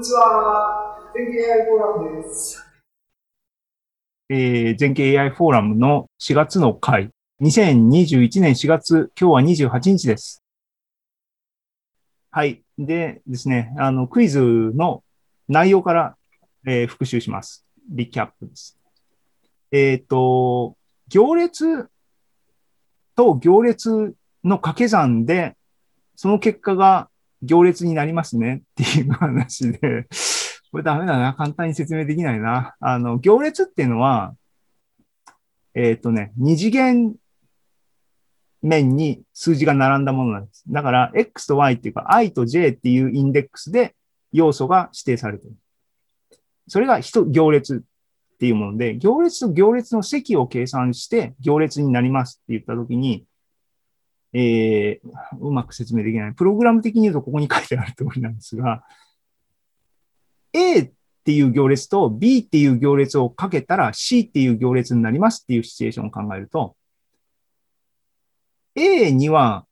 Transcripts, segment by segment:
にちは。全景 AI フォーラムです。えー、全景 AI フォーラムの4月の回。2021年4月、今日は28日です。はい。でですね、あの、クイズの内容から、えー、復習します。リキャップです。えっ、ー、と、行列と行列の掛け算で、その結果が行列になりますねっていう話で、これダメだな。簡単に説明できないな。あの、行列っていうのは、えっ、ー、とね、二次元面に数字が並んだものなんです。だから、X と Y っていうか、I と J っていうインデックスで要素が指定されている。それが一行列っていうもので、行列と行列の積を計算して行列になりますって言ったときに、えー、うまく説明できない。プログラム的に言うとここに書いてある通りなんですが、A っていう行列と B っていう行列をかけたら C っていう行列になりますっていうシチュエーションを考えると、A には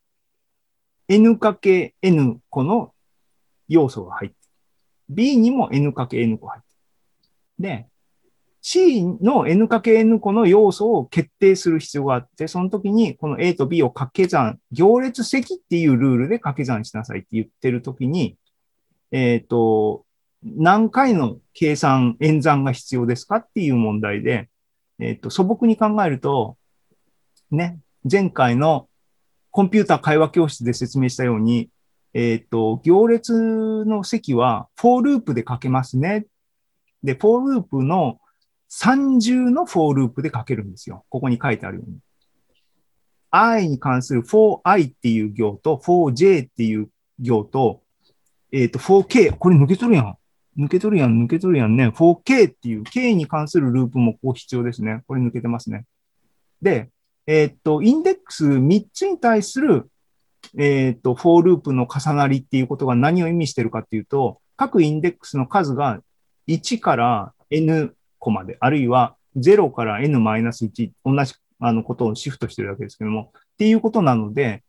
n×n 個の要素が入って、B にも n×n 個入って。で、C の n×n 個の要素を決定する必要があって、その時にこの A と B を掛け算、行列積っていうルールで掛け算しなさいって言ってる時に、えっ、ー、と、何回の計算、演算が必要ですかっていう問題で、えっ、ー、と、素朴に考えると、ね、前回のコンピューター会話教室で説明したように、えっ、ー、と、行列の積は、フォーループで書けますね。で、フォーループの三重のフォーループで書けるんですよ。ここに書いてあるように。i に関する 4i っていう行と 4j っていう行と、えっ、ー、と 4k、これ抜け取るやん。抜け取るやん、抜け取るやんね。4k っていう k に関するループもここ必要ですね。これ抜けてますね。で、えっ、ー、と、インデックス3つに対する、えっ、ー、と、フォーループの重なりっていうことが何を意味してるかっていうと、各インデックスの数が1から n まで、あるいは0から n-1、同じあのことをシフトしてるわけですけども、っていうことなので、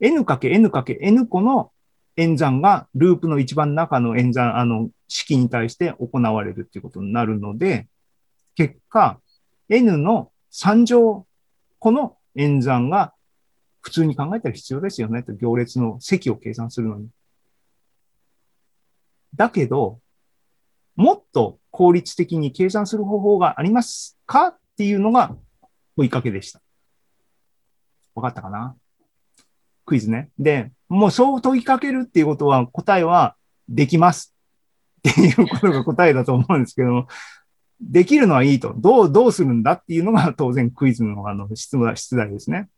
n×n×n 個の演算がループの一番中の演算、あの、式に対して行われるっていうことになるので、結果、n の3乗、この演算が普通に考えたら必要ですよねと、行列の積を計算するのに。だけど、もっと効率的に計算する方法がありますか？っていうのが問いかけでした。わかったかな？クイズね。で、もうそう問いかけるっていうことは答えはできますっていうことが答えだと思うんですけども、できるのはいいと。どう、どうするんだっていうのが当然クイズのあの質問、出題ですね。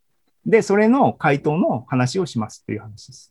で、それの回答の話をしますっていう話です。